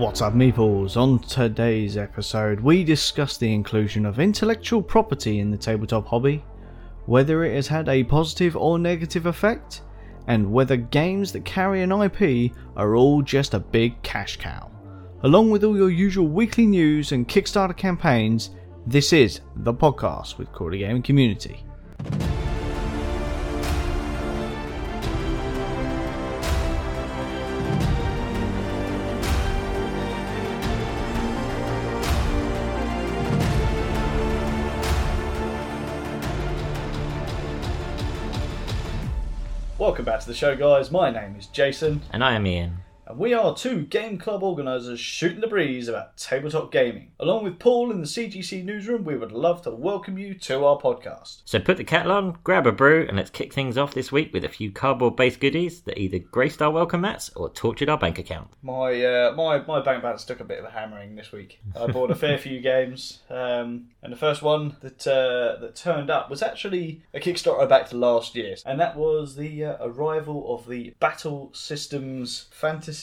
What's up, meeples? On today's episode, we discuss the inclusion of intellectual property in the tabletop hobby, whether it has had a positive or negative effect, and whether games that carry an IP are all just a big cash cow. Along with all your usual weekly news and Kickstarter campaigns, this is the podcast with Cordy Gaming Community. Welcome back to the show, guys. My name is Jason, And I am Ian. And we are two game club organisers shooting the breeze about tabletop gaming. Along with Paul in the CGC newsroom, we would love to welcome you to our podcast. So put the kettle on, grab a brew, and let's kick things off this week with a few cardboard based goodies that either graced our welcome mats or tortured our bank account. My uh, my my bank balance took a bit of a hammering this week. I bought a fair few games, um, and the first one that uh, that turned up was actually a Kickstarter back to last year, and that was the uh, arrival of the Battle Systems Fantasy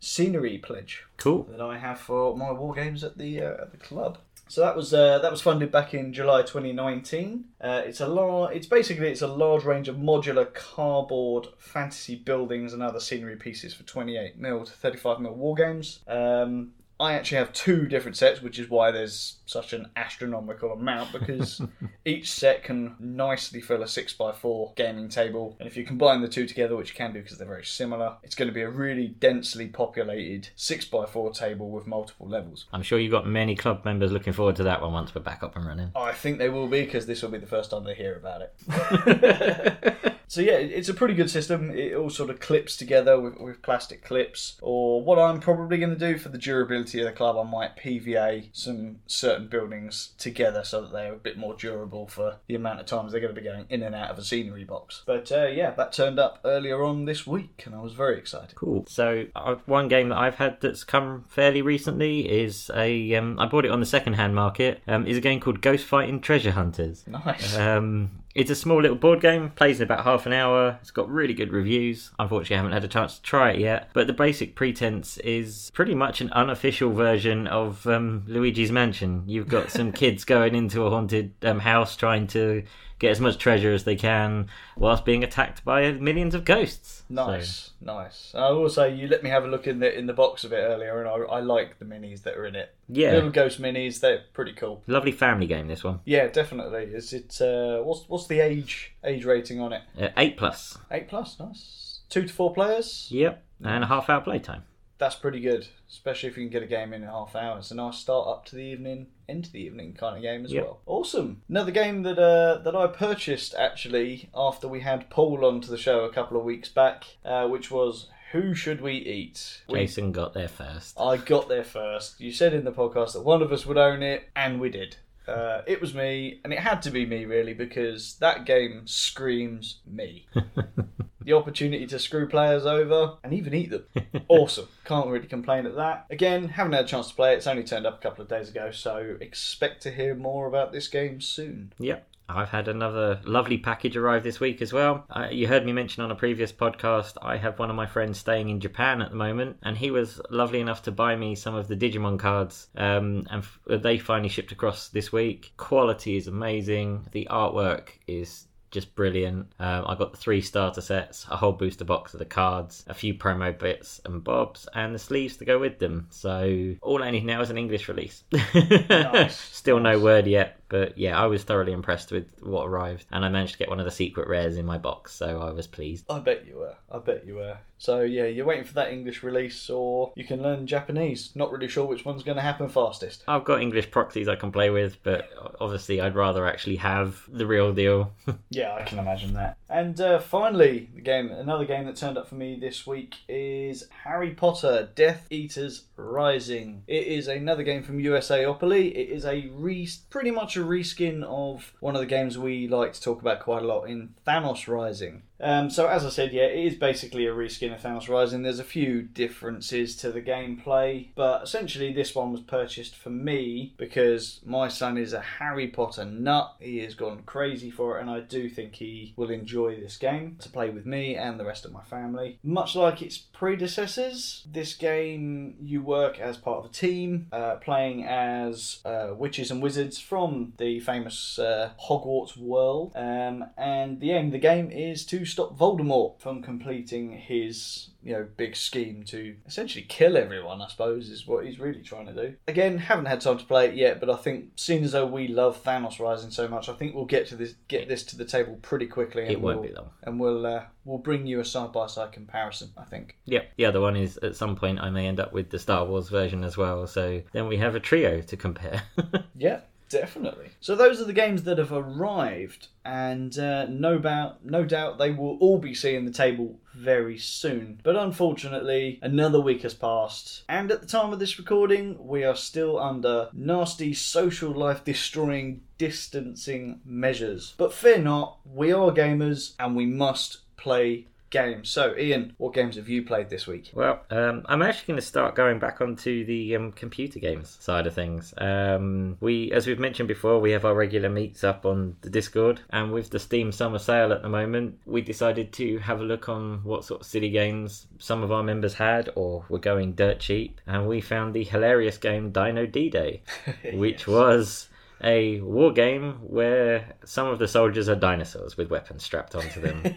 Scenery Pledge Cool. that I have for my war games at the uh, at the club. So that was uh, that was funded back in July 2019. Uh, it's a lar- It's basically it's a large range of modular cardboard fantasy buildings and other scenery pieces for 28 mil to 35 mil war games. Um, I actually have two different sets, which is why there's such an astronomical amount because each set can nicely fill a 6x4 gaming table. And if you combine the two together, which you can do because they're very similar, it's going to be a really densely populated 6x4 table with multiple levels. I'm sure you've got many club members looking forward to that one once we're back up and running. I think they will be because this will be the first time they hear about it. so yeah, it's a pretty good system. It all sort of clips together with, with plastic clips. Or what I'm probably going to do for the durability of the club, I might PVA some certain buildings together so that they're a bit more durable for the amount of times they're going to be going in and out of a scenery box. But uh, yeah, that turned up earlier on this week, and I was very excited. Cool. So uh, one game that I've had that's come fairly recently is a um, I bought it on the second hand market. Um, is a game called Ghost Fighting Treasure Hunters. Nice. Um, it's a small little board game, plays in about half an hour. It's got really good reviews. Unfortunately, I haven't had a chance to try it yet. But the basic pretense is pretty much an unofficial version of um, Luigi's Mansion. You've got some kids going into a haunted um, house trying to get as much treasure as they can whilst being attacked by millions of ghosts. Nice, nice. I will say you let me have a look in the in the box a bit earlier, and I, I like the minis that are in it. Yeah. little ghost minis. They're pretty cool. Lovely family game, this one. Yeah, definitely. Is it? Uh, what's what's the age age rating on it? Uh, 8 plus. Eight plus. Nice. Two to four players. Yep. And a half hour playtime. That's pretty good, especially if you can get a game in in half hour. It's a nice start up to the evening, into the evening kind of game as Yep. well. Awesome. Another game that uh, that I purchased actually after we had Paul onto the show a couple of weeks back, uh, which was Who Should We Eat? We- Jason got there first. I got there first. You said in the podcast that one of us would own it, and we did. Uh, it was me, and it had to be me really because that game screams me. the opportunity to screw players over and even eat them. awesome. Can't really complain at that. Again, haven't had a chance to play it. It's only turned up a couple of days ago, so expect to hear more about this game soon. Yep. I've had another lovely package arrive this week as well. Uh, you heard me mention on a previous podcast, I have one of my friends staying in Japan at the moment, and he was lovely enough to buy me some of the Digimon cards, um, and f- they finally shipped across this week. Quality is amazing, the artwork is just brilliant. Um, I got the three starter sets, a whole booster box of the cards, a few promo bits and bobs, and the sleeves to go with them. So all I need now is an English release. Nice. Still no word yet, but yeah, I was thoroughly impressed with what arrived, and I managed to get one of the secret rares in my box, so I was pleased. I bet you were. I bet you were. So yeah, you're waiting for that English release, or you can learn Japanese. Not really sure which one's going to happen fastest. I've got English proxies I can play with, but obviously I'd rather actually have the real deal. Yeah, I can imagine that. And uh, finally, the game, another game that turned up for me this week is Harry Potter: Death Eaters Rising. It is another game from USAopoly. It is a re- pretty much a reskin of one of the games we like to talk about quite a lot in Thanos Rising. Um, so as I said, yeah, it is basically a reskin of Thanos Rising. There's a few differences to the gameplay, but essentially this one was purchased for me because my son is a Harry Potter nut. He has gone crazy for it, and I do think he will enjoy this game to play with me and the rest of my family. Much like its predecessors, this game you work as part of a team, uh, playing as uh, witches and wizards from the famous uh, Hogwarts world, um, and the aim of the game is to stop Voldemort from completing his you know big scheme to essentially kill everyone. I suppose is what he's really trying to do. Again, haven't had time to play it yet, but I think seeing as though we love Thanos Rising so much, I think we'll get to this get this to the table pretty quickly. And It won't we'll, be long. and we'll uh, we'll bring you a side by side comparison. I think. Yep. The other one is at some point I may end up with the Star Wars version as well. So then we have a trio to compare. Yeah, definitely. So those are the games that have arrived, and uh, no doubt, no doubt, they will all be seeing the table very soon. But unfortunately, another week has passed, and at the time of this recording, we are still under nasty social life destroying distancing measures. But fear not, we are gamers, and we must play games. So, Ian, what games have you played this week? Well, um, I'm actually going to start going back onto the um, computer games side of things. Um, we, as we've mentioned before, we have our regular meets up on the Discord, and with the Steam Summer Sale at the moment, we decided to have a look on what sort of city games some of our members had or were going dirt cheap, and we found the hilarious game Dino D-Day, which was a war game where some of the soldiers are dinosaurs with weapons strapped onto them.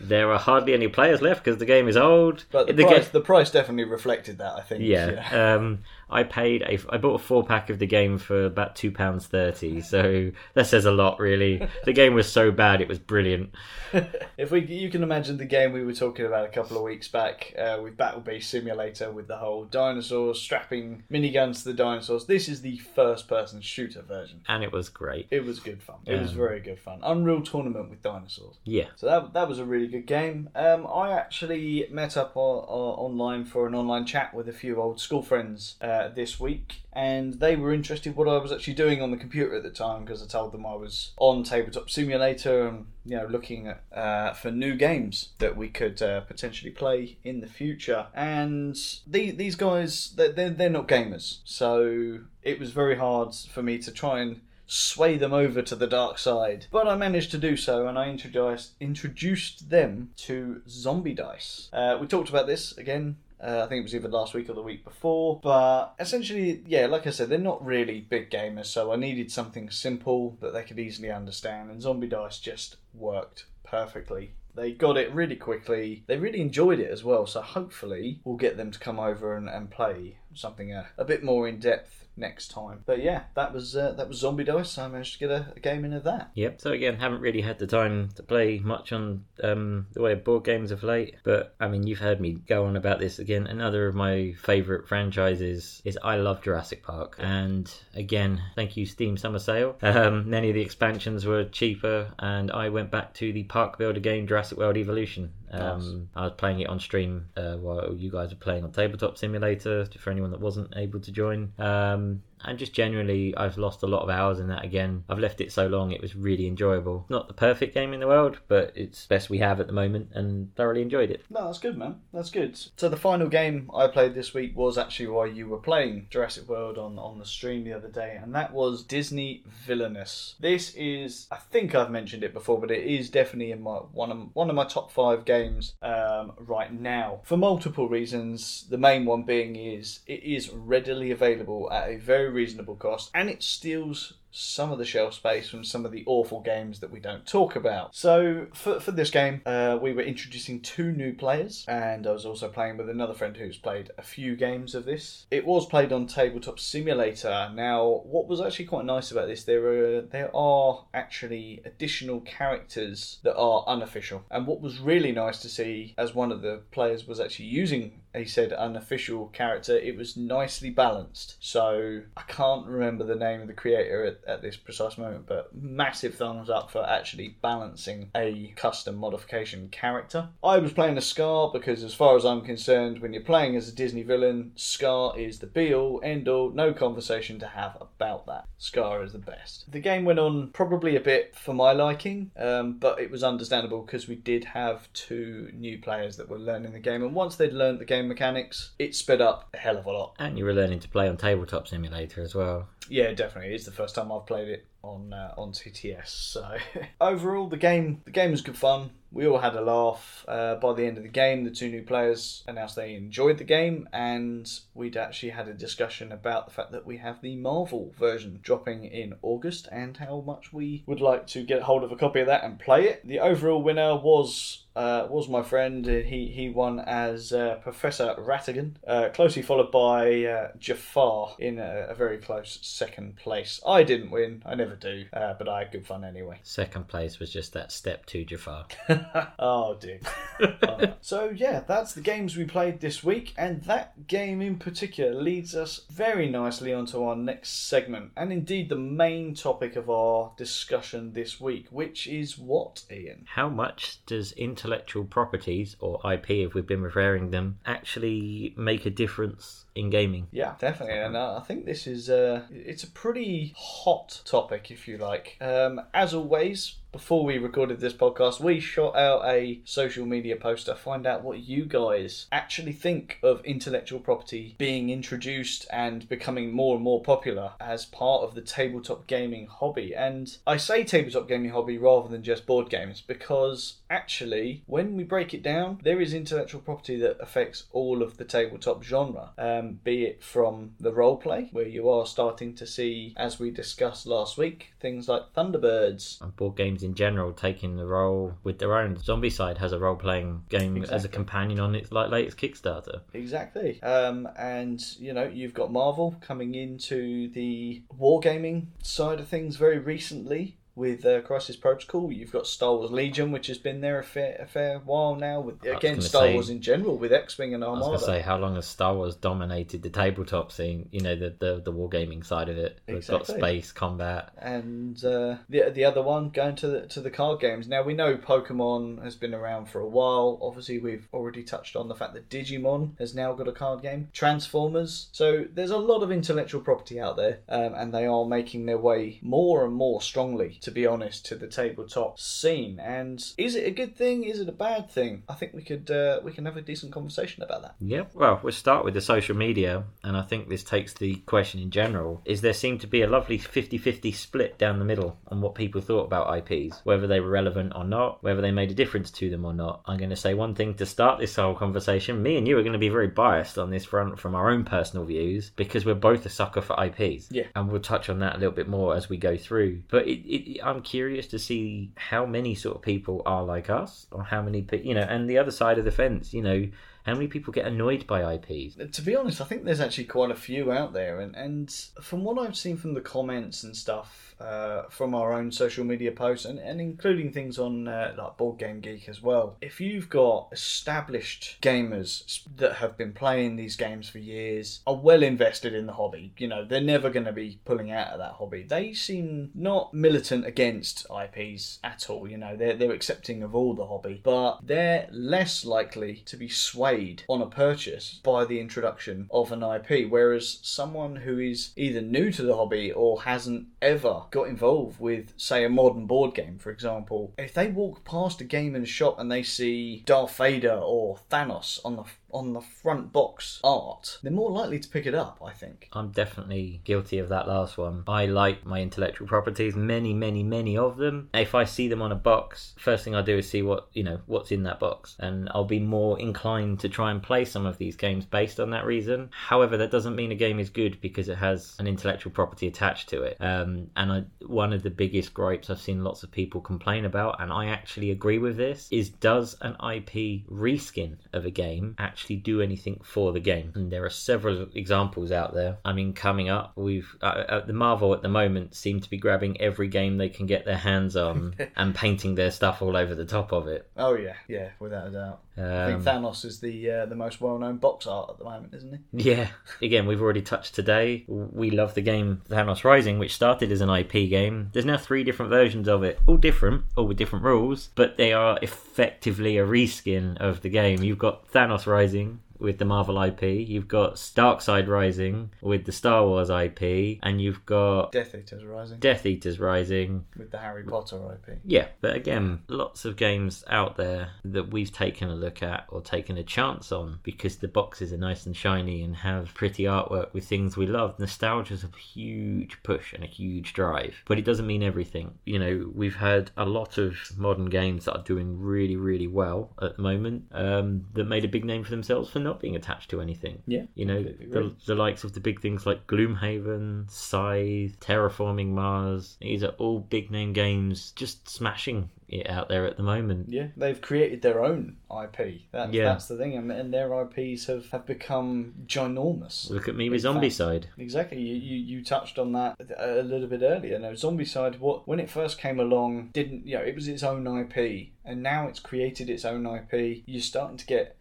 There are hardly any players left because the game is old. But the, The price, ga- the price definitely reflected that, I think. yeah. Um, I paid a. I bought a four pack of the game for about two pounds thirty. So that says a lot, really. The game was so bad, it was brilliant. if we, you can imagine the game we were talking about a couple of weeks back uh, with Battle Beast Simulator, with the whole dinosaurs strapping miniguns to the dinosaurs. This is the first-person shooter version. And it was great. It was good fun. It was Um, very good fun. Unreal Tournament with dinosaurs. Yeah. So that, that was a really good game. Um, I actually met up o- o- online for an online chat with a few old school friends uh, this week, and they were interested what I was actually doing on the computer at the time because I told them I was on Tabletop Simulator and you know looking at, uh, for new games that we could uh, potentially play in the future. And the, these guys, they're, they're, not gamers, so it was very hard for me to try and sway them over to the dark side. But I managed to do so, and I introduced introduced them to Zombie Dice. Uh, we talked about this again. Uh, I think it was either last week or the week before. But essentially, yeah, like I said, they're not really big gamers, so I needed something simple that they could easily understand, and Zombie Dice just worked perfectly. They got it really quickly. They really enjoyed it as well, so hopefully we'll get them to come over and, and play something a, a bit more in depth next time. But yeah, that was uh, that was Zombie Dice. I managed to get a, a game in of that. Yep. So again, haven't really had the time to play much on um, the way of board games of late. But I mean, you've heard me go on about this again. Another of my favourite franchises is I love Jurassic Park, and again, thank you Steam Summer Sale. Um, many of the expansions were cheaper, and I went back to the Park Builder game Jurassic World Evolution. Um, I was playing it on stream uh, while you guys were playing on Tabletop Simulator. For anyone that wasn't able to join. Um, and just generally, I've lost a lot of hours in that again. I've left it so long; it was really enjoyable. Not the perfect game in the world, but it's best we have at the moment, and thoroughly enjoyed it. No, that's good, man. That's good. So the final game I played this week was actually while you were playing Jurassic World on, on the stream the other day, and that was Disney Villainous. This is, I think I've mentioned it before, but it is definitely in my one of one of my top five games um, right now for multiple reasons. The main one being is it is readily available at a very reasonable cost, and it steals some of the shelf space from some of the awful games that we don't talk about. So, for, for this game, uh, we were introducing two new players, and I was also playing with another friend who's played a few games of this. It was played on Tabletop Simulator. Now, what was actually quite nice about this, there are there are actually additional characters that are unofficial, and what was really nice to see as one of the players was actually using he said unofficial character. It was nicely balanced. So I can't remember the name of the creator at, at this precise moment, but massive thumbs up for actually balancing a custom modification character. I was playing a Scar because, as far as I'm concerned, when you're playing as a Disney villain, Scar is the be all, end all, no conversation to have about that. Scar is the best. The game went on probably a bit for my liking, um, but it was understandable because we did have two new players that were learning the game, and once they'd learned the game mechanics, it sped up a hell of a lot. And you were learning to play on Tabletop Simulator as well. Yeah, definitely. It's the first time I've played it on uh, on TTS. So overall, the game the game was good fun. We all had a laugh. Uh, by the end of the game, the two new players announced they enjoyed the game, and we'd actually had a discussion about the fact that we have the Marvel version dropping in August and how much we would like to get hold of a copy of that and play it. The overall winner was uh, was my friend. He he won as uh, Professor Ratigan, uh, closely followed by uh, Jafar in a, a, very close second place. I didn't win. I never do, uh, but I had good fun anyway. Second place was just that step to Jafar. oh dear. so yeah, that's the games we played this week, and that game in particular leads us very nicely onto our next segment, and indeed the main topic of our discussion this week, which is what, Ian? How much does intellectual properties, or IP if we've been referring them, actually make a difference in gaming? Yeah, definitely, and uh, I think this is uh, it's a pretty hot topic, if you like. Um, as always, before we recorded this podcast, we shot out a social media post to find out what you guys actually think of intellectual property being introduced and becoming more and more popular as part of the tabletop gaming hobby. And I say tabletop gaming hobby rather than just board games because actually, when we break it down, there is intellectual property that affects all of the tabletop genre, um, be it from the role play, where you are starting to see, as we discussed last week, things like Thunderbirds. And board games in general taking the role with their own. Zombicide has a role playing game exactly. as a companion on its like latest Kickstarter. Exactly. Um, and you know you've got Marvel coming into the wargaming side of things very recently with uh, Crisis Protocol. You've got Star Wars Legion, which has been there a fair, a fair while now. With again, Star say, Wars in general, with X Wing and Armada. I was going to say, how long has Star Wars dominated the tabletop scene? You know, the the, the wargaming side of it. We've exactly. got space combat, and uh, the the other one going to the to the card games. Now we know Pokemon has been around for a while. Obviously, we've already touched on the fact that Digimon has now got a card game. Transformers. So there's a lot of intellectual property out there, um, and they are making their way more and more strongly to be honest, to the tabletop scene. And is it a good thing? Is it a bad thing? I think we could uh, we can have a decent conversation about that. Yeah. Well, we'll start with the social media, and I think this takes the question in general: is there seemed to be a lovely 50-50 split down the middle on what people thought about IPs, whether they were relevant or not, whether they made a difference to them or not. I'm going to say one thing to start this whole conversation. Me and you are going to be very biased on this front from our own personal views because we're both a sucker for IPs. Yeah. And we'll touch on that a little bit more as we go through. But it, it I'm curious to see how many sort of people are like us, or how many, you know, and the other side of the fence, you know, how many people get annoyed by IPs? To be honest, I think there's actually quite a few out there, and and from what I've seen from the comments and stuff uh, from our own social media posts and, and including things on uh, like Board Game Geek as well. If you've got established gamers that have been playing these games for years, are well invested in the hobby, you know, they're never going to be pulling out of that hobby. They seem not militant against IPs at all, you know, they're, they're accepting of all the hobby, but they're less likely to be swayed on a purchase by the introduction of an IP, whereas someone who is either new to the hobby or hasn't ever got involved with, say, a modern board game, for example, if they walk past a game in a shop and they see Darth Vader or Thanos on the on the front box art, they're more likely to pick it up, I think. I'm definitely guilty of that last one. I like my intellectual properties, many, many, many of them. If I see them on a box, first thing I do is see what, you know, what's in that box. And I'll be more inclined to try and play some of these games based on that reason. However, that doesn't mean a game is good because it has an intellectual property attached to it. Um, and I, one of the biggest gripes I've seen lots of people complain about, and I actually agree with this, is does an IP reskin of a game actually actually do anything for the game. And there are several examples out there. I mean, coming up, we've uh, uh, the Marvel at the moment seem to be grabbing every game they can get their hands on and painting their stuff all over the top of it. Oh yeah, yeah, without a doubt. I think Um, Thanos is the uh, the most well known box art at the moment, isn't he? Yeah, again, we've already touched today. We love the game Thanos Rising, which started as an IP game. There's now three different versions of it, all different, all with different rules, but they are effectively a reskin of the game. You've got Thanos Rising with the Marvel IP, you've got Darkseid Rising with the Star Wars IP, and you've got Death Eaters Rising Death Eaters Rising with the Harry Potter IP. yeah, but again, lots of games out there that we've taken a look at or taken a chance on because the boxes are nice and shiny and have pretty artwork with things we love. Nostalgia's a huge push and a huge drive, but it doesn't mean everything. You know, we've had a lot of modern games that are doing really, really well at the moment um, that made a big name for themselves for not being attached to anything. Yeah, You know, the, the likes of the big things like Gloomhaven, Scythe, Terraforming Mars. These are all big name games just smashing it out there at the moment. Yeah, they've created their own IP. That, Yeah. That's the thing, and, and their IPs have, have become ginormous. Look at me with Zombicide. Exactly, you, you you touched on that a little bit earlier. No, Zombicide, what when it first came along, didn't you know it was its own IP, and now it's created its own IP. You're starting to get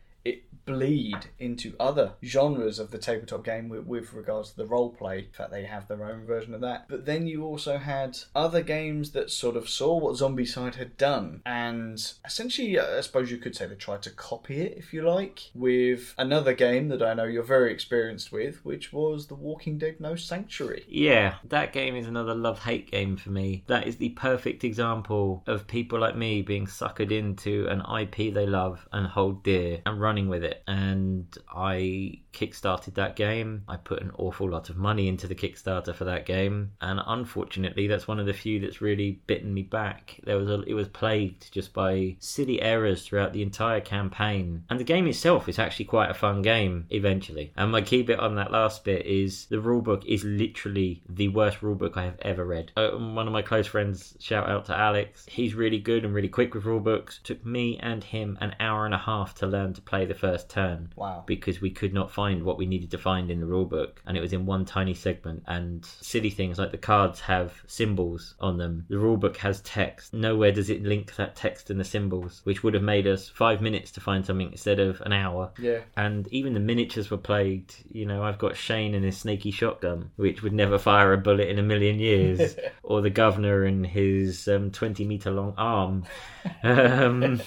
bleed into other genres of the tabletop game with, with regards to the role play. In fact, they have their own version of that. But then you also had other games that sort of saw what Zombicide had done, and essentially, uh, I suppose you could say they tried to copy it, if you like, with another game that I know you're very experienced with, which was The Walking Dead No Sanctuary. Yeah, that game is another love hate game for me. That is the perfect example of people like me being suckered into an IP they love and hold dear and running with it. And I kickstarted that game. I put an awful lot of money into the Kickstarter for that game, and unfortunately, that's one of the few that's really bitten me back. There was a, it was plagued just by silly errors throughout the entire campaign, and the game itself is actually quite a fun game eventually. And my key bit on that last bit is the rulebook is literally the worst rulebook I have ever read. Uh, one of my close friends, shout out to Alex, he's really good and really quick with rulebooks. Took me and him an hour and a half to learn to play the first turn Wow. because we could not find what we needed to find in the rulebook and it was in one tiny segment. And silly things like the cards have symbols on them. The rulebook has text. Nowhere does it link that text and the symbols which would have made us five minutes to find something instead of an hour. Yeah. and even the miniatures were plagued. You know i've got shane and his snaky shotgun which would never fire a bullet in a million years. Or the governor and his um, 20 meter long arm. Um,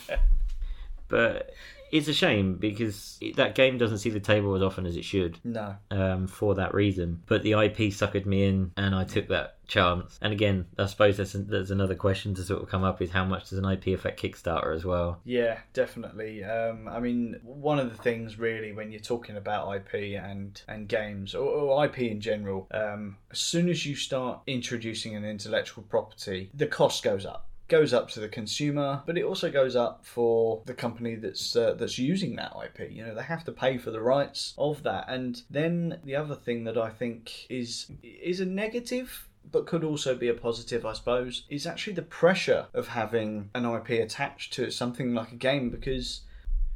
but it's a shame because that game doesn't see the table as often as it should No. um, for that reason. But the IP suckered me in, and I took that chance. And again, I suppose there's, there's another question to sort of come up: is how much does an IP affect Kickstarter as well? Yeah, definitely. Um, I mean, one of the things really when you're talking about IP and and games or, or IP in general, um, as soon as you start introducing an intellectual property, the cost goes up. Goes up to the consumer, but it also goes up for the company that's uh, that's using that IP. You know, they have to pay for the rights of that. And then the other thing that I think is is a negative but could also be a positive, I suppose, is actually the pressure of having an IP attached to something like a game because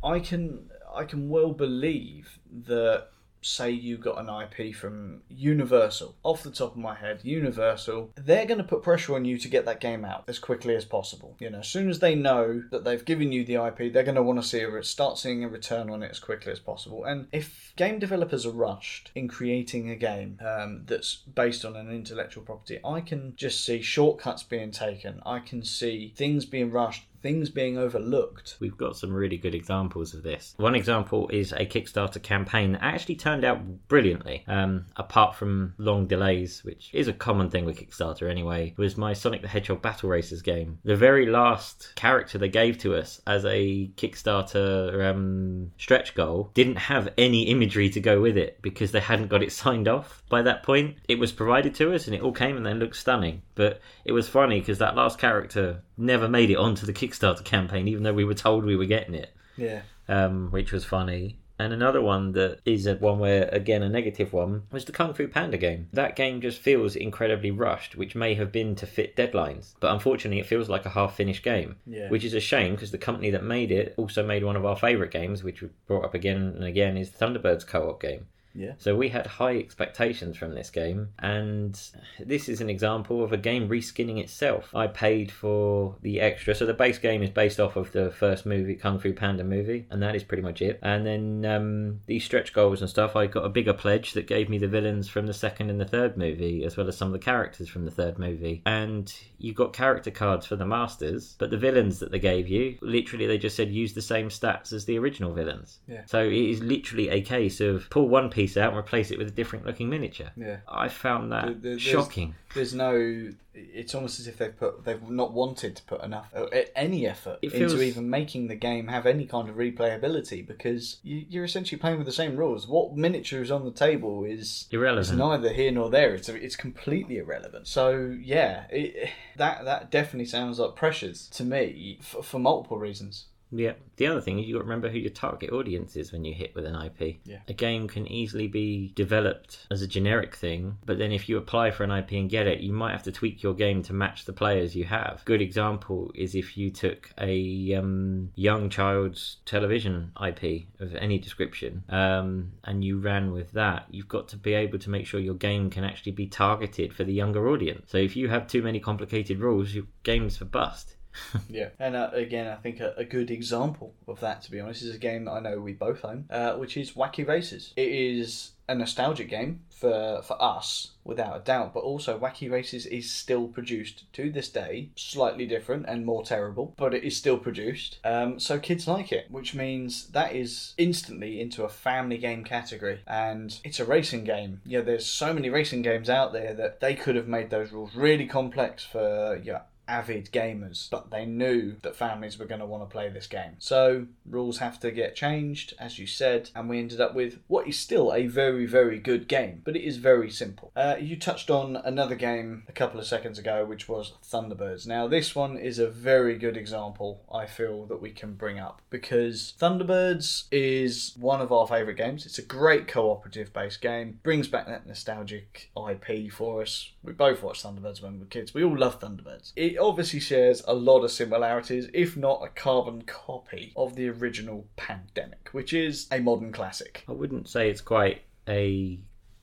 I can I can well believe that say you got an IP from Universal, off the top of my head, Universal, they're going to put pressure on you to get that game out as quickly as possible. You know, as soon as they know that they've given you the IP, they're going to want to see a start seeing a return on it as quickly as possible. And if game developers are rushed in creating a game um, that's based on an intellectual property, I can just see shortcuts being taken. I can see things being rushed, things being overlooked. We've got some really good examples of this. One example is a Kickstarter campaign that actually turned out brilliantly, um, apart from long delays, which is a common thing with Kickstarter anyway, was my Sonic the Hedgehog Battle Racers game. The very last character they gave to us as a Kickstarter um, stretch goal didn't have any imagery to go with it because they hadn't got it signed off by that point. It was provided to us and it all came and then looked stunning. But it was funny because that last character never made it onto the Kickstarter campaign, even though we were told we were getting it, Yeah. um, which was funny. And another one that is a one where, again, a negative one was the Kung Fu Panda game. That game just feels incredibly rushed, which may have been to fit deadlines. But unfortunately, it feels like a half finished game, Yeah. which is a shame because the company that made it also made one of our favourite games, which we brought up again and again, is Thunderbirds co op game. Yeah. So we had high expectations from this game, and this is an example of a game reskinning itself. I paid for the extra, so the base game is based off of the first movie, Kung Fu Panda movie, and that is pretty much it. And then um, these stretch goals and stuff, I got a bigger pledge that gave me the villains from the second and the third movie, as well as some of the characters from the third movie. And you got character cards for the masters, but the villains that they gave you, literally, they just said use the same stats as the original villains. Yeah. So it is literally a case of pull one piece out and replace it with a different looking miniature. Yeah. I found that There- there- there's- shocking. There's no. It's almost as if they've put they've not wanted to put enough uh, any effort feels- into even making the game have any kind of replayability because you, you're essentially playing with the same rules. What miniature is on the table is is Irrelevant. neither here nor there. It's it's completely irrelevant. So yeah, it, that that definitely sounds like pressures to me for, for multiple reasons. Yeah. The other thing is you got to remember who your target audience is when you hit with an IP. Yeah. A game can easily be developed as a generic thing, but then if you apply for an IP and get it, you might have to tweak your game to match the players you have. Good example is if you took a um, young child's television IP of any description um, and you ran with that, you've got to be able to make sure your game can actually be targeted for the younger audience. So if you have too many complicated rules, your game's for bust. Yeah, and uh, again, I think a, a good example of that, to be honest, is a game that I know we both own, uh, which is Wacky Races. It is a nostalgic game for for us, without a doubt, but also Wacky Races is still produced to this day, slightly different and more terrible, but it is still produced. Um, so kids like it, which means that is instantly into a family game category, and it's a racing game. yeah there's so many racing games out there that they could have made those rules really complex for yeah avid gamers, but they knew that families were going to want to play this game. So rules have to get changed, as you said, and we ended up with what is still a very, very good game, but it is very simple. Uh, you touched on another game a couple of seconds ago, which was Thunderbirds. Now, this one is a very good example, I feel, that we can bring up because Thunderbirds is one of our favourite games. It's a great cooperative based game, brings back that nostalgic IP for us. We both watched Thunderbirds when we were kids. We all love Thunderbirds. It obviously shares a lot of similarities, if not a carbon copy of the original Pandemic, which is a modern classic. I wouldn't say it's quite a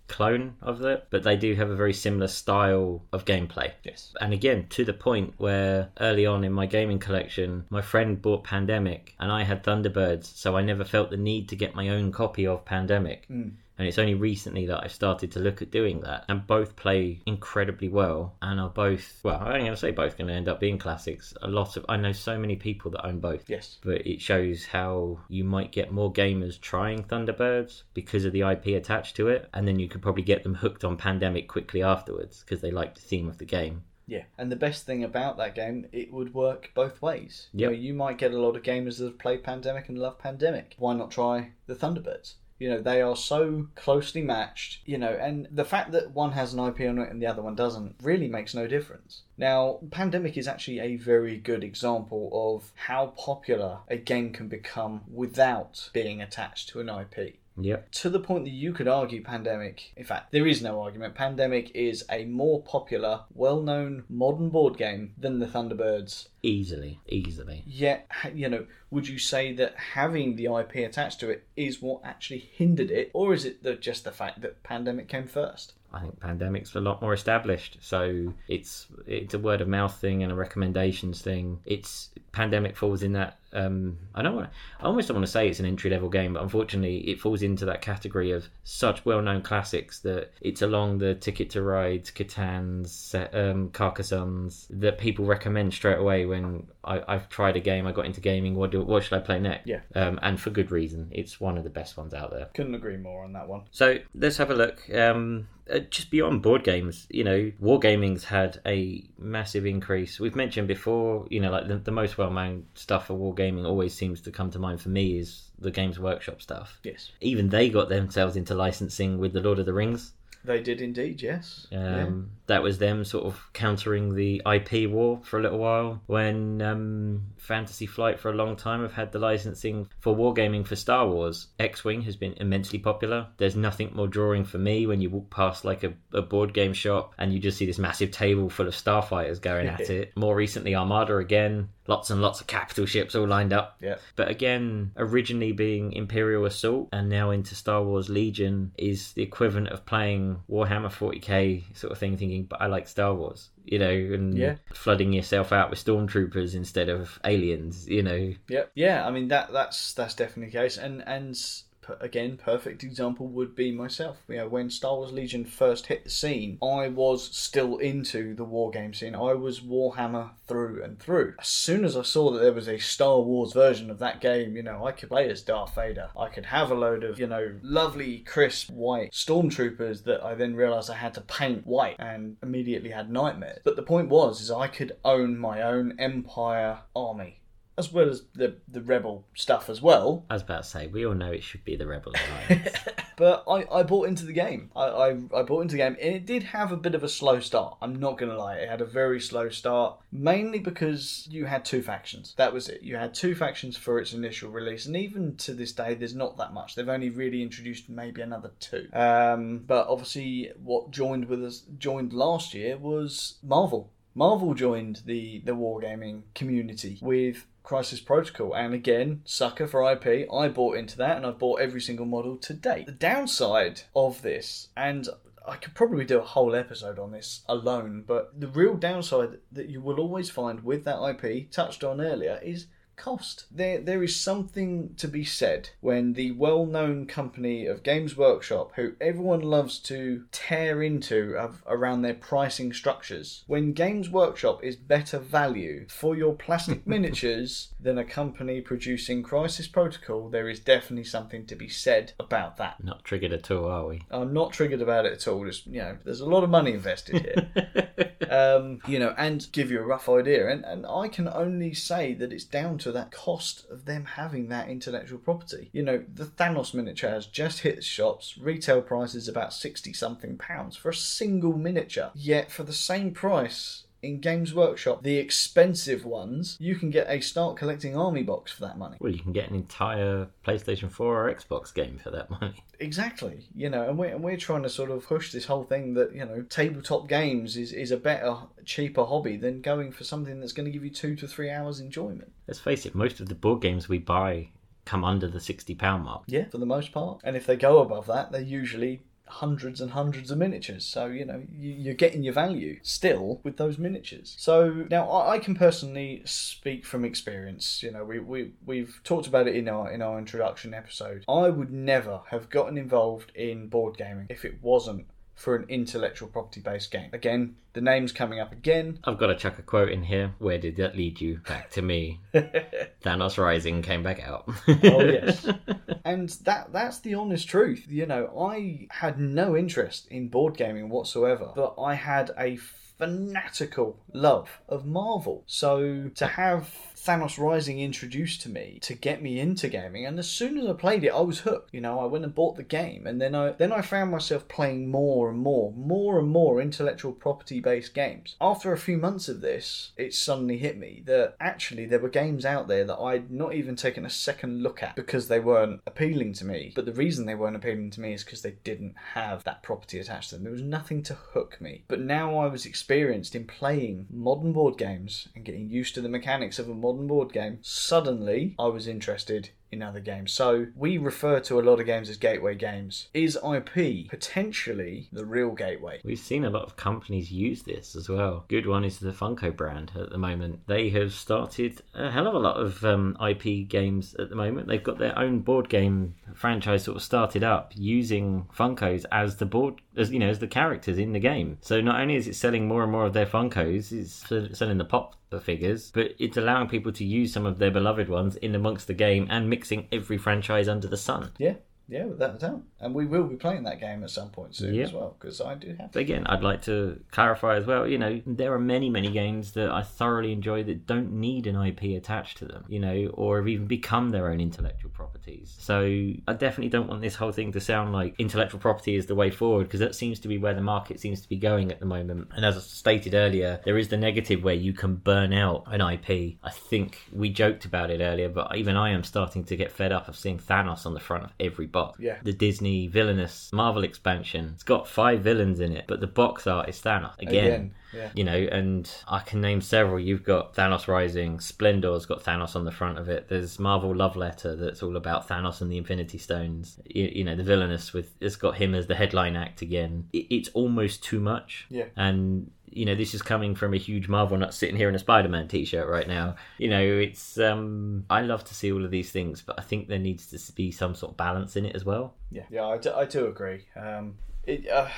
clone of it, but they do have a very similar style of gameplay. Yes. And again, to the point where early on in my gaming collection, my friend bought Pandemic and I had Thunderbirds, so I never felt the need to get my own copy of Pandemic. Mm. And it's only recently that I've started to look at doing that. And both play incredibly well and are both, well, I'm only going to say both going to end up being classics. A lot of, I know so many people that own both. Yes. But it shows how you might get more gamers trying Thunderbirds because of the IP attached to it. And then you could probably get them hooked on Pandemic quickly afterwards because they like the theme of the game. Yeah, and the best thing about that game, it would work both ways. You know, you might get a lot of gamers that have played Pandemic and love Pandemic. Why not try the Thunderbirds? You know, they are so closely matched, you know, and the fact that one has an IP on it and the other one doesn't really makes no difference. Now, Pandemic is actually a very good example of how popular a game can become without being attached to an IP Yep. to the point that you could argue Pandemic, in fact, there is no argument, Pandemic is a more popular, well known modern board game than the Thunderbirds. Easily. Easily. Yet, you know, would you say that having the IP attached to it is what actually hindered it, or is it the, just the fact that Pandemic came first? I think pandemic's a lot more established, so it's it's a word of mouth thing and a recommendations thing. It's pandemic falls in that. Um, I don't want. I almost don't want to say it's an entry level game, but unfortunately, it falls into that category of such well known classics that it's along the Ticket to Ride, Catan's, um, Carcassonne's that people recommend straight away when I, I've tried a game. I got into gaming. What do what should I play next? Yeah. um, and for good reason. It's one of the best ones out there. Couldn't agree more on that one. So let's have a look. Um, uh, just beyond board games, you know, wargaming's had a massive increase. We've mentioned before, you know, like the, the most well-known stuff for wargaming always seems to come to mind for me is the Games Workshop stuff. Yes. Even they got themselves into licensing with the Lord of the Rings. They did indeed, yes. Um, That was them sort of countering the IP war for a little while. When um, Fantasy Flight for a long time have had the licensing for wargaming for Star Wars, X Wing has been immensely popular. There's nothing more drawing for me when you walk past like a, a board game shop and you just see this massive table full of starfighters going at it. More recently, Armada again. Lots and lots of capital ships all lined up. Yeah. But again, originally being Imperial Assault and now into Star Wars Legion is the equivalent of playing Warhammer 40k sort of thing, thinking, but I like Star Wars, you know, and Yeah. flooding yourself out with stormtroopers instead of aliens, you know. Yep. Yeah, I mean that that's that's definitely the case, and and again, perfect example would be myself. You know, when Star Wars Legion first hit the scene, I was still into the war game scene. I was Warhammer through and through. As soon as I saw that there was a Star Wars version of that game, you know, I could play as Darth Vader. I could have a load of you know lovely crisp white stormtroopers that I then realised I had to paint white and immediately had nightmares. But the point was, is I could own my own Empire army as well as the the rebel stuff as well. I was about to say, we all know it should be the Rebel Alliance. But I, I bought into the game. I, I, I bought into the game, and it did have a bit of a slow start. I'm not going to lie. It had a very slow start, mainly because you had two factions. That was it. You had two factions for its initial release, and even to this day, there's not that much. They've only really introduced maybe another two. Um, but obviously, what joined with us joined last year was Marvel. Marvel joined the the wargaming community with Crisis Protocol, and again, sucker for IP. I bought into that, and I've bought every single model to date. The downside of this, and I could probably do a whole episode on this alone, but the real downside that you will always find with that IP, touched on earlier, is cost. There, there is something to be said when the well-known company of Games Workshop, who everyone loves to tear into of, around their pricing structures, when Games Workshop is better value for your plastic miniatures than a company producing Crisis Protocol, there is definitely something to be said about that. Not triggered at all, are we? I'm not triggered about it at all. Just you know, there's a lot of money invested here um, you know, and give you a rough idea. And, and I can only say that it's down to that cost of them having that intellectual property. You know, the Thanos miniature has just hit the shops. Retail price is about 60 something pounds for a single miniature. Yet for the same price, in Games Workshop, the expensive ones, you can get a start collecting army box for that money. Well, you can get an entire PlayStation 4 or Xbox game for that money. Exactly, you know, and we're, and we're trying to sort of push this whole thing that, you know, tabletop games is, is a better, cheaper hobby than going for something that's going to give you two to three hours enjoyment. Let's face it, most of the board games we buy come under the £60 mark. Yeah, for the most part. And if they go above that, they're usually hundreds and hundreds of miniatures. So, you know, you, you're getting your value still with those miniatures. So now I can personally speak from experience. You know, we, we, we've talked about it in our, in our introduction episode. I would never have gotten involved in board gaming if it wasn't for an intellectual property based game. Again, the name's coming up again. I've got to chuck a quote in here. Where did that lead you? Back to me. Thanos Rising came back out. Oh yes. and that that's the honest truth. You know, I had no interest in board gaming whatsoever, but I had a fanatical love of Marvel. So to have Thanos Rising introduced to me to get me into gaming, and as soon as I played it, I was hooked. You know, I went and bought the game, and then I then I found myself playing more and more, more and more intellectual property based games. After a few months of this, it suddenly hit me that actually there were games out there that I'd not even taken a second look at because they weren't appealing to me. But the reason they weren't appealing to me is because they didn't have that property attached to them. There was nothing to hook me. But now I was experienced in playing modern board games and getting used to the mechanics of a modern board game. Suddenly, I was interested in other games. So we refer to a lot of games as gateway games. Is IP potentially the real gateway? We've seen a lot of companies use this as well. Good one is the Funko brand at the moment. They have started a hell of a lot of um, IP games at the moment. They've got their own board game franchise sort of started up using Funkos as the board, as you know, as the characters in the game. So not only is it selling more and more of their Funkos, it's selling the pop figures, but it's allowing people to use some of their beloved ones in amongst the game and mixing every franchise under the sun. Yeah. Yeah, without a doubt. And we will be playing that game at some point soon Yeah. as well, because I do have again, I'd like to clarify as well. You know, there are many, many games that I thoroughly enjoy that don't need an IP attached to them. You know, or have even become their own intellectual properties. So I definitely don't want this whole thing to sound like intellectual property is the way forward because that seems to be where the market seems to be going at the moment. And as I stated earlier, there is the negative where you can burn out an IP. I think we joked about it earlier, but even I am starting to get fed up of seeing Thanos on the front of every Yeah. The Disney villainous Marvel expansion. It's got five villains in it, but the box art is Thanos. Again. Again. Yeah. You know, and I can name several. You've got Thanos Rising, Splendor's got Thanos on the front of it. There's Marvel Love Letter that's all about Thanos and the Infinity Stones. You, you know, the villainous with it's got him as the headline act again. It, it's almost too much. Yeah. And you know, this is coming from a huge Marvel nut sitting here in a Spider-Man t-shirt right now. You know, it's um I love to see all of these things, but I think there needs to be some sort of balance in it as well. Yeah, yeah, I do, I do agree. Um, it, uh,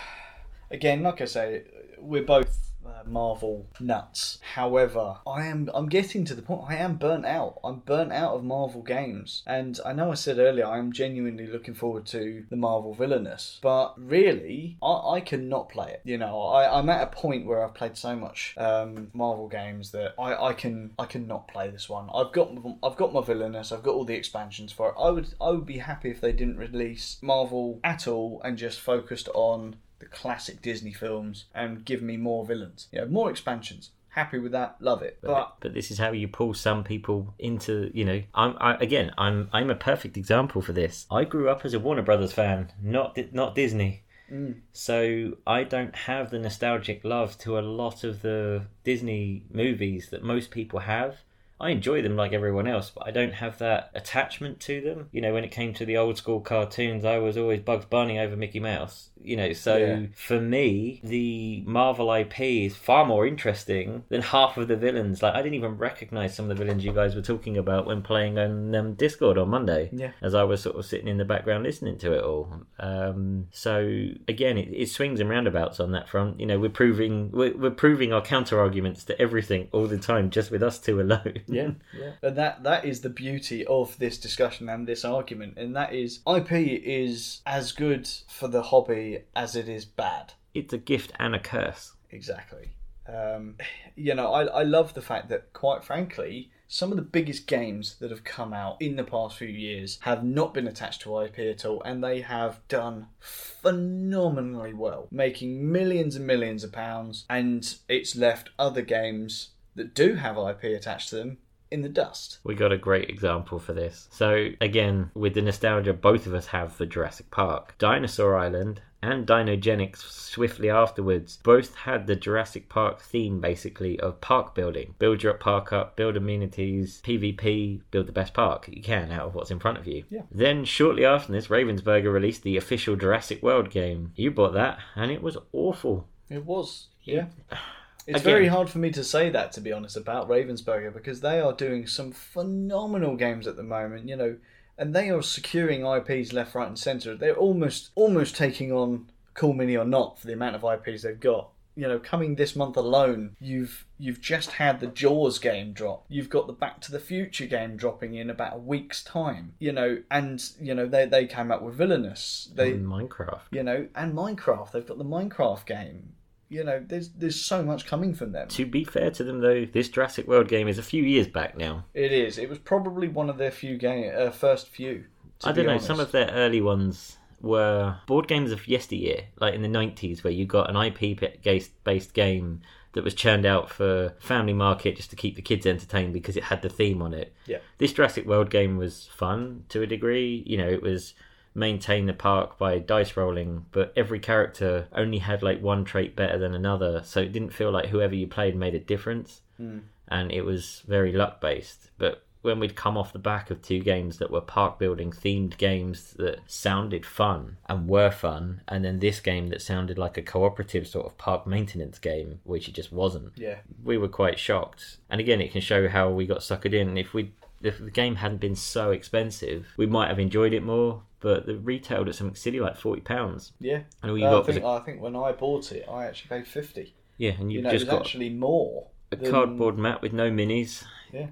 again, like I say, we're both uh, Marvel nuts. However, I am I'm getting to the point. I am burnt out. I'm burnt out of Marvel games, and I know I said earlier I am genuinely looking forward to the Marvel villainous, but really, I, I cannot play it. You know, I, I'm at a point where I've played so much um, Marvel games that I, I can I cannot play this one. I've got I've got my villainous. I've got all the expansions for it. I would I would be happy if they didn't release Marvel at all and just focused on the classic Disney films and give me more villains. You know, more expansions. Happy with that, love it. But but this is how you pull some people into you know I'm I, again I'm I'm a perfect example for this. I grew up as a Warner Brothers fan, not not Disney. Mm. So I don't have the nostalgic love to a lot of the Disney movies that most people have. I enjoy them like everyone else, but I don't have that attachment to them. You know, when it came to the old school cartoons, I was always Bugs Bunny over Mickey Mouse. You know, so Yeah. for me, the Marvel IP is far more interesting than half of the villains. Like, I didn't even recognize some of the villains you guys were talking about when playing on um, Discord on Monday yeah, as I was sort of sitting in the background listening to it all. Um, so again, it, it swings and roundabouts on that front. You know, we're proving we're, we're proving our counter arguments to everything all the time, just with us two alone. yeah, yeah. And that that is the beauty of this discussion and this argument, and that is IP is as good for the hobby as it is bad. it's a gift and a curse. Exactly. Um, you know, I, I love the fact that, quite frankly, some of the biggest games that have come out in the past few years have not been attached to IP at all, and they have done phenomenally well, making millions and millions of pounds, and it's left other games that do have IP attached to them in the dust. We got a great example for this. So again, with the nostalgia both of us have for Jurassic Park, Dinosaur Island and Dinogenics swiftly afterwards both had the Jurassic Park theme basically of park building. Build your park up, build amenities, PvP, build the best park you can out of what's in front of you. Yeah. Then shortly after this, Ravensburger released the official Jurassic World game. You bought that and it was awful. It was, yeah. It's Again- very hard for me to say that, to be honest, about Ravensburger because they are doing some phenomenal games at the moment, you know, and they are securing IPs left, right, and centre. They're almost almost taking on Cool Mini or not for the amount of IPs they've got. You know, coming this month alone, you've you've just had the Jaws game drop. You've got the Back to the Future game dropping in about a week's time. You know, and you know they they came out with Villainous. They in Minecraft. you know, and Minecraft. They've got the Minecraft game. You know, there's there's so much coming from them. To be fair to them though, this Jurassic World game is a few years back now. It is. It was probably one of their few game, uh, first few. I don't know. honest. Some of their early ones were board games of yesteryear, like in the nineties, where you got an IP based based game that was churned out for family market just to keep the kids entertained because it had the theme on it. Yeah. This Jurassic World game was fun to a degree. You know, it was maintain the park by dice rolling, but every character only had like one trait better than another, so it didn't feel like whoever you played made a difference. Hmm. And it was very luck based. But when we'd come off the back of two games that were park building themed games that sounded fun and were fun, and then this game that sounded like a cooperative sort of park maintenance game, which it just wasn't Yeah, we were quite shocked. And again, it can show how we got suckered in. If we if the game hadn't been so expensive, we might have enjoyed it more. But the retailed at something silly like forty pounds, yeah. and all you Uh, I got was think a, I think when I bought it, I actually paid fifty. yeah, and You know, just it got actually more. a than cardboard mat with no minis. Yeah.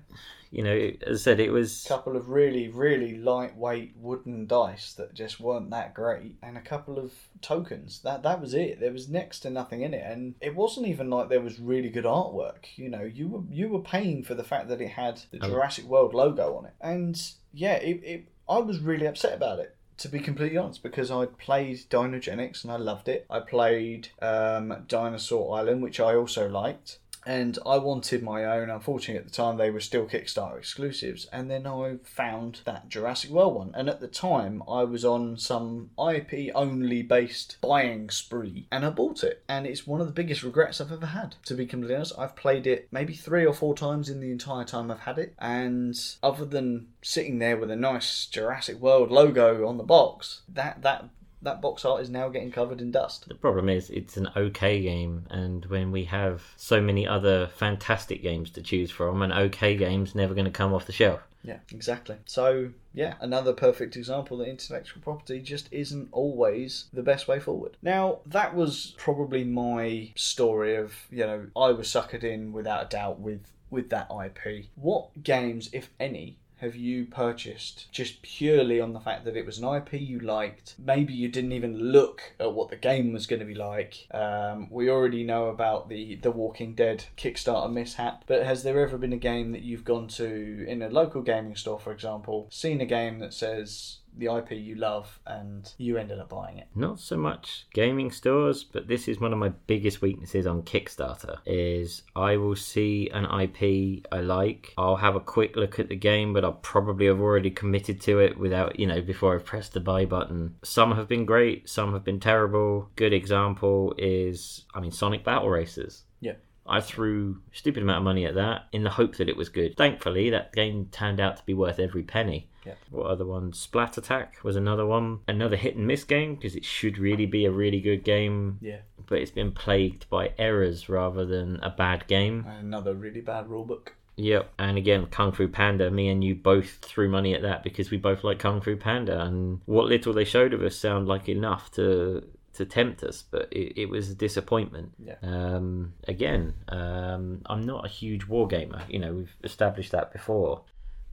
You know, as I said, it was A couple of really, really lightweight wooden dice that just weren't that great, and a couple of tokens. That that was it. There was next to nothing in it, and it wasn't even like there was really good artwork. You know, you were you were paying for the fact that it had the Oh. Jurassic World logo on it, and yeah, it, it I was really upset about it. To be completely honest, because I played Dinogenics and I loved it. I played um, Dinosaur Island, which I also liked. And I wanted my own. Unfortunately, at the time, they were still Kickstarter exclusives, and then I found that Jurassic World one. And at the time, I was on some IP only based buying spree, and I bought it. And it's one of the biggest regrets I've ever had. To be completely honest, I've played it maybe three or four times in the entire time I've had it, and other than sitting there with a nice Jurassic World logo on the box, that that that box art is now getting covered in dust. The problem is it's an okay game, and when we have so many other fantastic games to choose from, an okay game's never going to come off the shelf. Yeah, exactly. So, yeah, another perfect example that intellectual property just isn't always the best way forward. Now, that was probably my story of, you know, I was suckered in without a doubt with with that IP. What games, if any, have you purchased just purely on the fact that it was an IP you liked? Maybe you didn't even look at what the game was going to be like. Um, we already know about the the Walking Dead Kickstarter mishap, but has there ever been a game that you've gone to in a local gaming store, for example, seen a game that says the IP you love and you ended up buying it. Not so much gaming stores, but this is one of my biggest weaknesses on Kickstarter is I will see an IP I like. I'll have a quick look at the game, but I'll probably have already committed to it without, you know, before I've pressed the buy button. Some have been great, some have been terrible. Good example is I mean Sonic Battle Racers. Yeah. I threw a stupid amount of money at that in the hope that it was good. Thankfully, that game turned out to be worth every penny. Yeah. What other one? Splat Attack was another one. Another hit and miss game because it should really be a really good game, Yeah. but it's been plagued by errors rather than a bad game. And another really bad rulebook. Yep. And again, Kung Fu Panda, me and you both threw money at that because we both like Kung Fu Panda. And what little they showed of us sound like enough to to tempt us, but it, it was a disappointment. Yeah. Um, again, um, I'm not a huge war gamer. You know, we've established that before.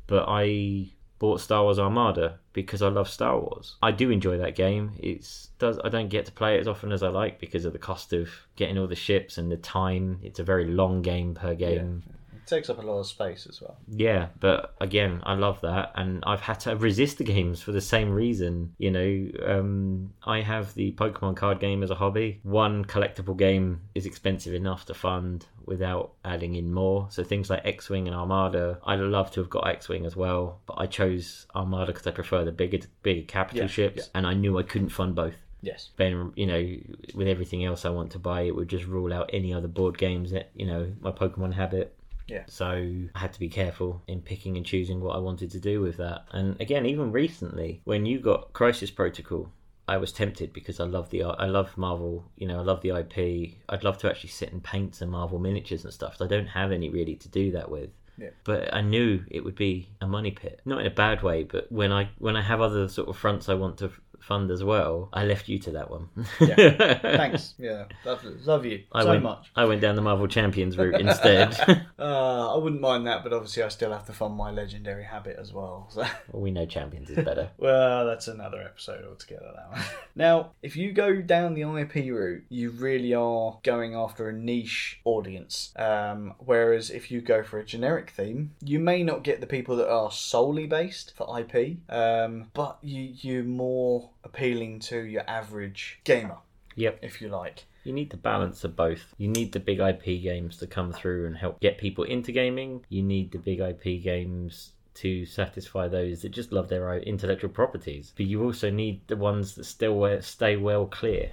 But I bought Star Wars Armada because I love Star Wars. I do enjoy that game. It's does I don't get to play it as often as I like because of the cost of getting all the ships and the time. It's a very long game per game. It takes up a lot of space as well. Yeah, but again, I love that, and I've had to resist the games for the same reason. You know, um, I have the Pokemon card game as a hobby. One collectible game is expensive enough to fund without adding in more. So things like X Wing and Armada, I'd love to have got X Wing as well, but I chose Armada because I prefer the bigger, bigger capital Yeah, ships, yeah. and I knew I couldn't fund both. Yes. Then you know, with everything else I want to buy, it would just rule out any other board games that you know my Pokemon habit. Yeah. So I had to be careful in picking and choosing what I wanted to do with that. And again, even recently, when you got Crisis Protocol, I was tempted because I love the I love Marvel. You know, I love the IP. I'd love to actually sit and paint some Marvel miniatures and stuff. So I don't have any really to do that with. Yeah. But I knew it would be a money pit, not in a bad way. But when I when I have other sort of fronts I want to fund as well, I left you to that one. Yeah. Thanks. Yeah. Love, love you I so went, much. I went down the Marvel Champions route instead. Uh, I wouldn't mind that, but obviously I still have to fund my legendary habit as well. So. well, we know Champions is better. Well, that's another episode altogether. That one. now, if you go down the IP route, you really are going after a niche audience. Um, whereas if you go for a generic theme, you may not get the people that are solely based for IP, um, but you you're more appealing to your average gamer, Yep. if you like. You need the balance of both. You need the big IP games to come through and help get people into gaming. You need the big IP games to satisfy those that just love their own intellectual properties. But you also need the ones that still we- stay well clear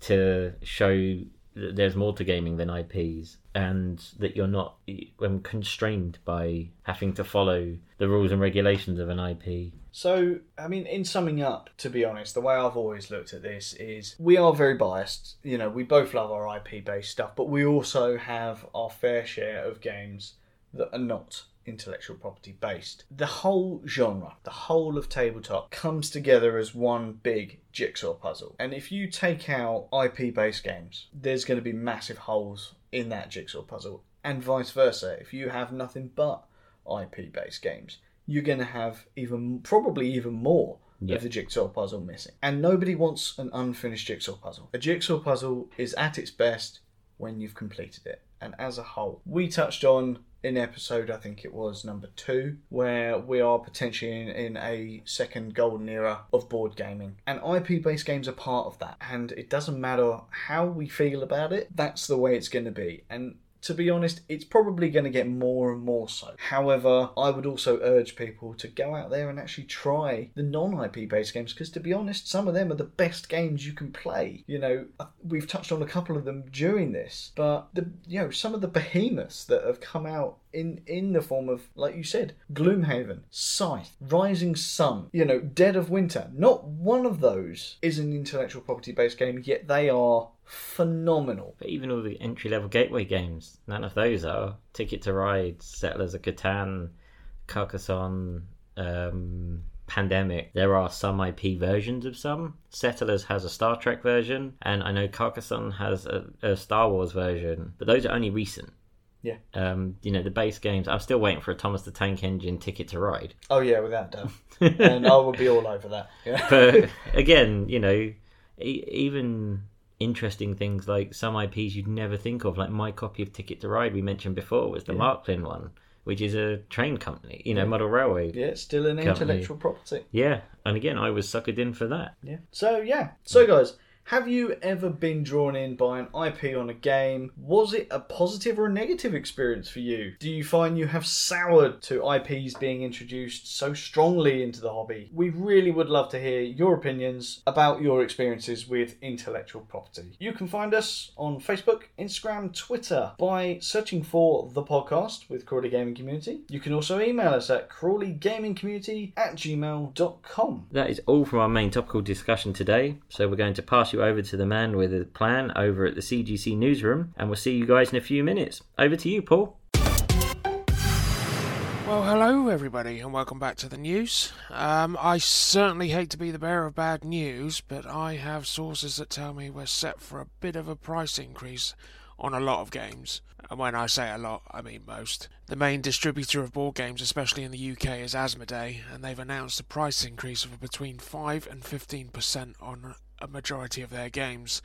to show that there's more to gaming than IPs and that you're not um, constrained by having to follow the rules and regulations of an IP. So, I mean, in summing up, to be honest, the way I've always looked at this is we are very biased. You know, we both love our IP based stuff, but we also have our fair share of games that are not intellectual property based. The whole genre, the whole of tabletop, comes together as one big jigsaw puzzle. And if you take out IP based games, there's going to be massive holes in that jigsaw puzzle. And vice versa. If you have nothing but IP based games, you're going to have even probably even more Yeah. of the jigsaw puzzle missing. And nobody wants an unfinished jigsaw puzzle. A jigsaw puzzle is at its best when you've completed it. And as a whole, we touched on in episode, I think it was number two, where we are potentially in, in a second golden era of board gaming. And IP based games are part of that. And it doesn't matter how we feel about it, that's the way it's going to be. And to be honest, it's probably going to get more and more so. However, I would also urge people to go out there and actually try the non IP based games because, to be honest, some of them are the best games you can play. You know, we've touched on a couple of them during this, but the you know some of the behemoths that have come out in in the form of, like you said, Gloomhaven, Scythe, Rising Sun, you know, Dead of Winter. Not one of those is an intellectual property based game, yet they are phenomenal. But even all the entry level gateway games, none of those are. Ticket to Ride, Settlers of Catan, Carcassonne, um, Pandemic. There are some IP versions of some. Settlers has a Star Trek version, and I know Carcassonne has a, a Star Wars version, but those are only recent. Yeah. Um, you know, the base games, I'm still waiting for a Thomas the Tank Engine Ticket to Ride. Oh, yeah, without doubt. and I will be all over that. Yeah. but again, you know, e- even interesting things like some IPs you'd never think of, like my copy of Ticket to Ride we mentioned before was the Yeah. Marklin one, which is a train company, you know, model railway. yeah, it's still an Company. intellectual property. Yeah, and again, I was suckered in for that. Yeah. So yeah. So guys, have you ever been drawn in by an IP on a game? Was it a positive or a negative experience for you? Do you find you have soured to IPs being introduced so strongly into the hobby? We really would love to hear your opinions about your experiences with intellectual property. You can find us on Facebook, Instagram, Twitter by searching for the podcast with Crawley Gaming Community. You can also email us at crawleygamingcommunity at gmail.com. That is all from our main topical discussion today. So we're going to pass you over to the man with a plan over at the CGC newsroom, and we'll see you guys in a few minutes. Over to you, Paul. Well, hello everybody, and welcome back to the news. Um, I certainly hate to be the bearer of bad news, but I have sources that tell me we're set for a bit of a price increase on a lot of games. And when I say a lot, I mean most. The main distributor of board games, especially in the UK, is Asmodee, and they've announced a price increase of between 5 and 15% on a majority of their games.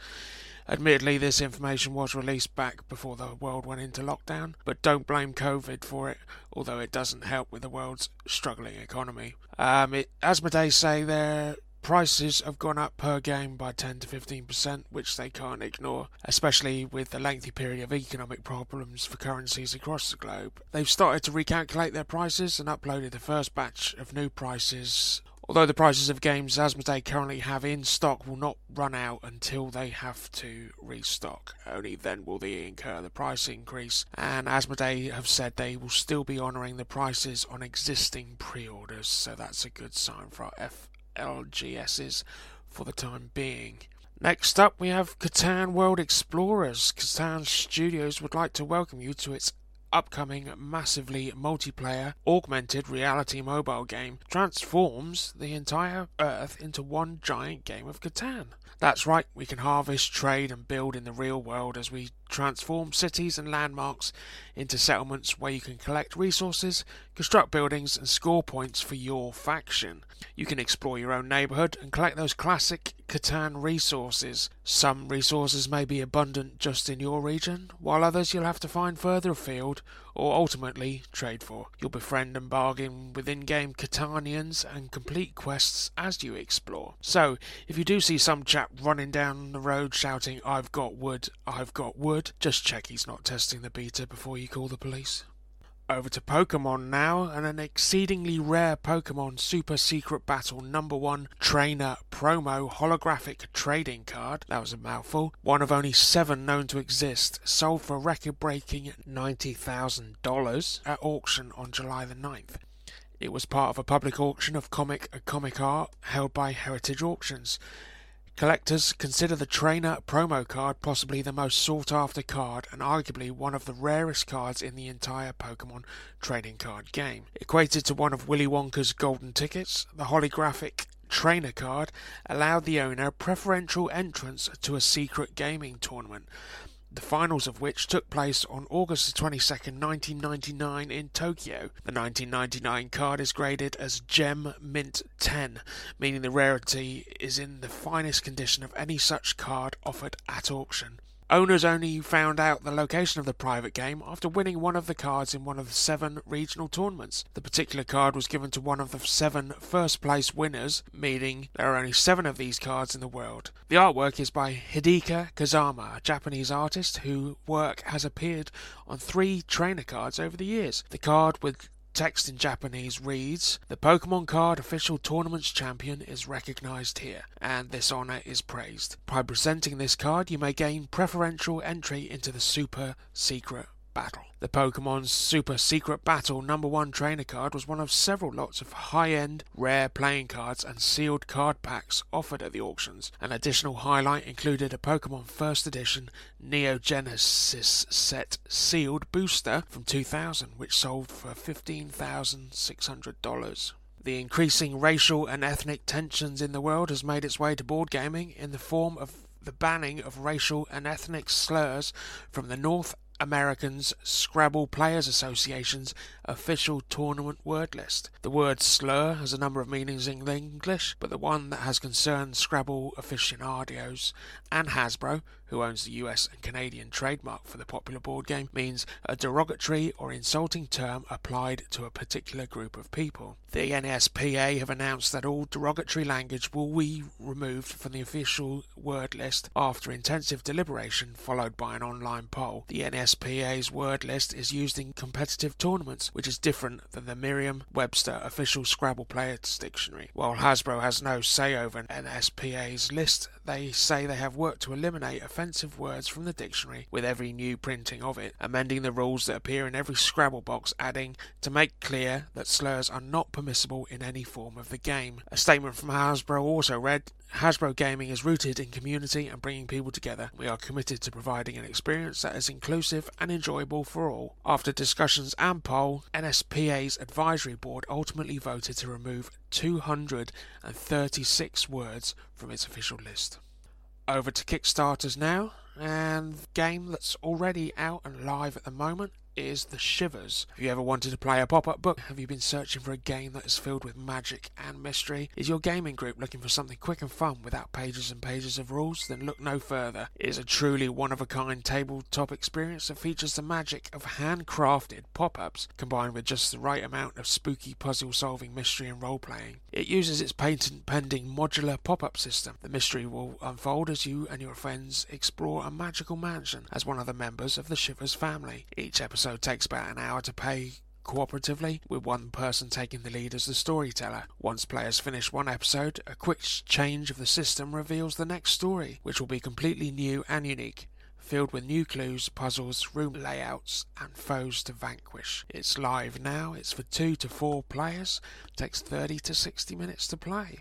Admittedly, this information was released back before the world went into lockdown, but don't blame COVID for it, although it doesn't help with the world's struggling economy. Um, it, Asmodee say their prices have gone up per game by 10 to 15%, which they can't ignore, especially with the lengthy period of economic problems for currencies across the globe. They've started to recalculate their prices and uploaded the first batch of new prices Although the prices of games Asmodee currently have in stock will not run out until they have to restock. Only then will they incur the price increase. And Asmodee have said they will still be honouring the prices on existing pre-orders, so that's a good sign for our FLGSs for the time being. Next up, we have Catan World Explorers. Catan Studios would like to welcome you to its upcoming massively multiplayer augmented reality mobile game transforms the entire Earth into one giant game of Catan. That's right, we can harvest, trade, and build in the real world as we transform cities and landmarks into settlements where you can collect resources, construct buildings, and score points for your faction. You can explore your own neighborhood and collect those classic Catan resources. Some resources may be abundant just in your region, while others you'll have to find further afield or ultimately trade for. You'll befriend and bargain with in game Catanians and complete quests as you explore. So, if you do see some chap running down the road shouting, I've got wood, I've got wood, just check he's not testing the beta before you call the police. Over to Pokemon now, and an exceedingly rare Pokemon Super Secret Battle number one trainer promo holographic trading card. That was a mouthful. One of only seven known to exist, sold for record breaking $90,000 at auction on July the 9th. It was part of a public auction of comic comic art held by Heritage Auctions. Collectors consider the trainer promo card possibly the most sought after card and arguably one of the rarest cards in the entire Pokemon trading card game. Equated to one of Willy Wonka's golden tickets, the holographic trainer card allowed the owner preferential entrance to a secret gaming tournament. The finals of which took place on August 22, 1999 in Tokyo. The 1999 card is graded as Gem Mint 10, meaning the rarity is in the finest condition of any such card offered at auction. Owners only found out the location of the private game after winning one of the cards in one of the seven regional tournaments. The particular card was given to one of the seven first place winners, meaning there are only seven of these cards in the world. The artwork is by Hideki Kazama, a Japanese artist whose work has appeared on three trainer cards over the years. The card with Text in Japanese reads The Pokemon card official tournament's champion is recognized here, and this honor is praised. By presenting this card, you may gain preferential entry into the Super Secret Battle. The Pokemon Super Secret Battle number one trainer card was one of several lots of high end, rare playing cards and sealed card packs offered at the auctions. An additional highlight included a Pokemon First Edition Neo Genesis set sealed booster from 2000, which sold for $15,600. The increasing racial and ethnic tensions in the world has made its way to board gaming in the form of the banning of racial and ethnic slurs from the North Americans Scrabble Players Association's official tournament word list. The word slur has a number of meanings in English, but the one that has concerned Scrabble aficionados and Hasbro, who owns the US and Canadian trademark for the popular board game, means a derogatory or insulting term applied to a particular group of people. The NSPA have announced that all derogatory language will be removed from the official word list after intensive deliberation followed by an online poll. The NSPA's word list is used in competitive tournaments, which is different than the Merriam-Webster official Scrabble Players Dictionary. While Hasbro has no say over an NSPA's list, they say they have worked to eliminate offensive words from the dictionary with every new printing of it, amending the rules that appear in every Scrabble box, adding to make clear that slurs are not permissible in any form of the game. A statement from Hasbro also read Hasbro Gaming is rooted in community and bringing people together. We are committed to providing an experience that is inclusive and enjoyable for all. After discussions and poll, NSPA's advisory board ultimately voted to remove 236 words from its official list. Over to Kickstarters now, and game that's already out and live at the moment is The Shivers. Have you ever wanted to play a pop up book? Have you been searching for a game that is filled with magic and mystery? Is your gaming group looking for something quick and fun without pages and pages of rules? Then look no further. It is a truly one of a kind tabletop experience that features the magic of handcrafted pop ups combined with just the right amount of spooky puzzle solving mystery and role playing. It uses its patent pending modular pop up system. The mystery will unfold as you and your friends explore a magical mansion as one of the members of the Shivers family. Each episode episode takes about an hour to play cooperatively, with one person taking the lead as the storyteller. Once players finish one episode, a quick change of the system reveals the next story, which will be completely new and unique. Filled with new clues, puzzles, room layouts, and foes to vanquish. It's live now, it's for two to four players, it takes 30 to 60 minutes to play.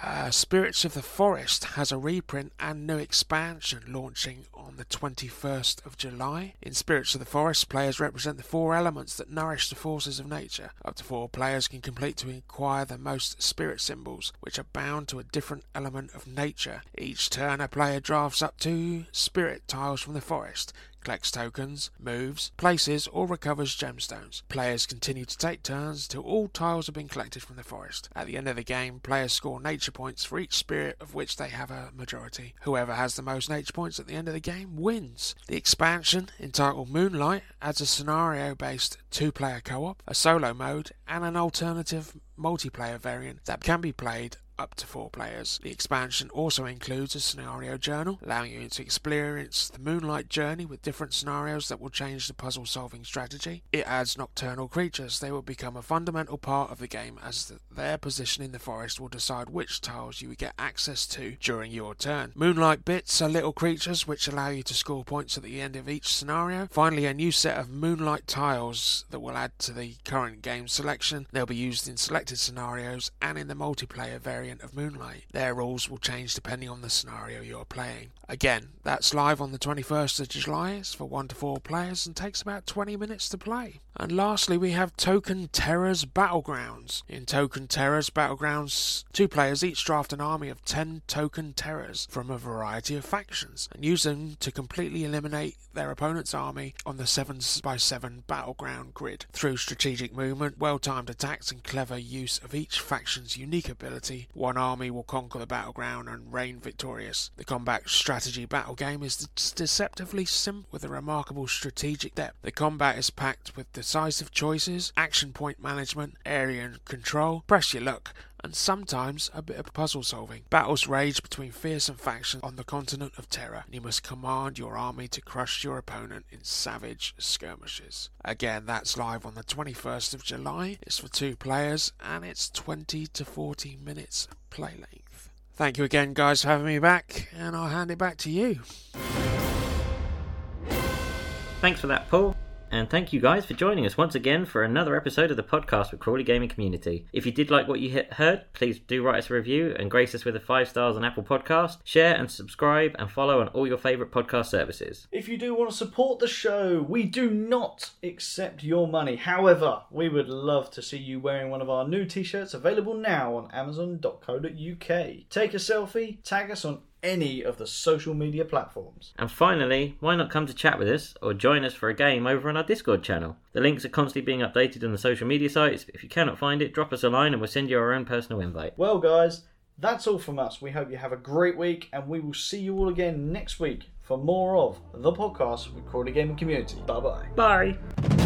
Uh, Spirits of the Forest has a reprint and new expansion launching on the 21st of July. In Spirits of the Forest, players represent the four elements that nourish the forces of nature. Up to four players can complete to acquire the most spirit symbols, which are bound to a different element of nature. Each turn, a player drafts up two spirit tiles from the forest collects tokens, moves, places, or recovers gemstones. Players continue to take turns until all tiles have been collected from the forest. At the end of the game, players score nature points for each spirit of which they have a majority. Whoever has the most nature points at the end of the game wins. The expansion, entitled Moonlight, adds a scenario based two player co op, a solo mode, and an alternative multiplayer variant that can be played up to four players. The expansion also includes a scenario journal, allowing you to experience the Moonlight journey with different scenarios that will change the puzzle solving strategy. It adds nocturnal creatures. They will become a fundamental part of the game as their position in the forest will decide which tiles you will get access to during your turn. Moonlight bits are little creatures which allow you to score points at the end of each scenario. Finally, a new set of Moonlight tiles that will add to the current game selection. They'll be used in selected scenarios and in the multiplayer variant variant of Moonlight. Their rules will change depending on the scenario you're playing. Again, that's live on the 21st of July. It's for 1 to 4 players and takes about 20 minutes to play. And lastly, we have Token Terrors Battlegrounds. In Token Terrors Battlegrounds, two players each draft an army of 10 Token Terrors from a variety of factions and use them to completely eliminate their opponent's army on the 7x7 battleground grid. Through strategic movement, well timed attacks, and clever use of each faction's unique ability, One army will conquer the battleground and reign victorious. The combat strategy battle game is deceptively simple with a remarkable strategic depth. The combat is packed with decisive choices, action point management, area and control, press your luck, and sometimes a bit of puzzle solving. Battles rage between fearsome factions on the continent of Terra, and you must command your army to crush your opponent in savage skirmishes. Again, that's live on the 21st of July. It's for two players, and it's 20 to 40 minutes play length. Thank you again, guys, for having me back, and I'll hand it back to you. Thanks for that, Paul. And thank you guys for joining us once again for another episode of the podcast with Crawley Gaming Community. If you did like what you heard, please do write us a review and grace us with a five stars on Apple Podcast. Share and subscribe and follow on all your favourite podcast services. If you do want to support the show, we do not accept your money. However, we would love to see you wearing one of our new t-shirts available now on amazon.co.uk. Take a selfie, tag us on any of the social media platforms. And finally, why not come to chat with us or join us for a game over on our Discord channel? The links are constantly being updated on the social media sites. If you cannot find it, drop us a line and we'll send you our own personal invite. Well, guys, that's all from us. We hope you have a great week and we will see you all again next week for more of the podcast with Crawley Gaming Community. Bye-bye. Bye.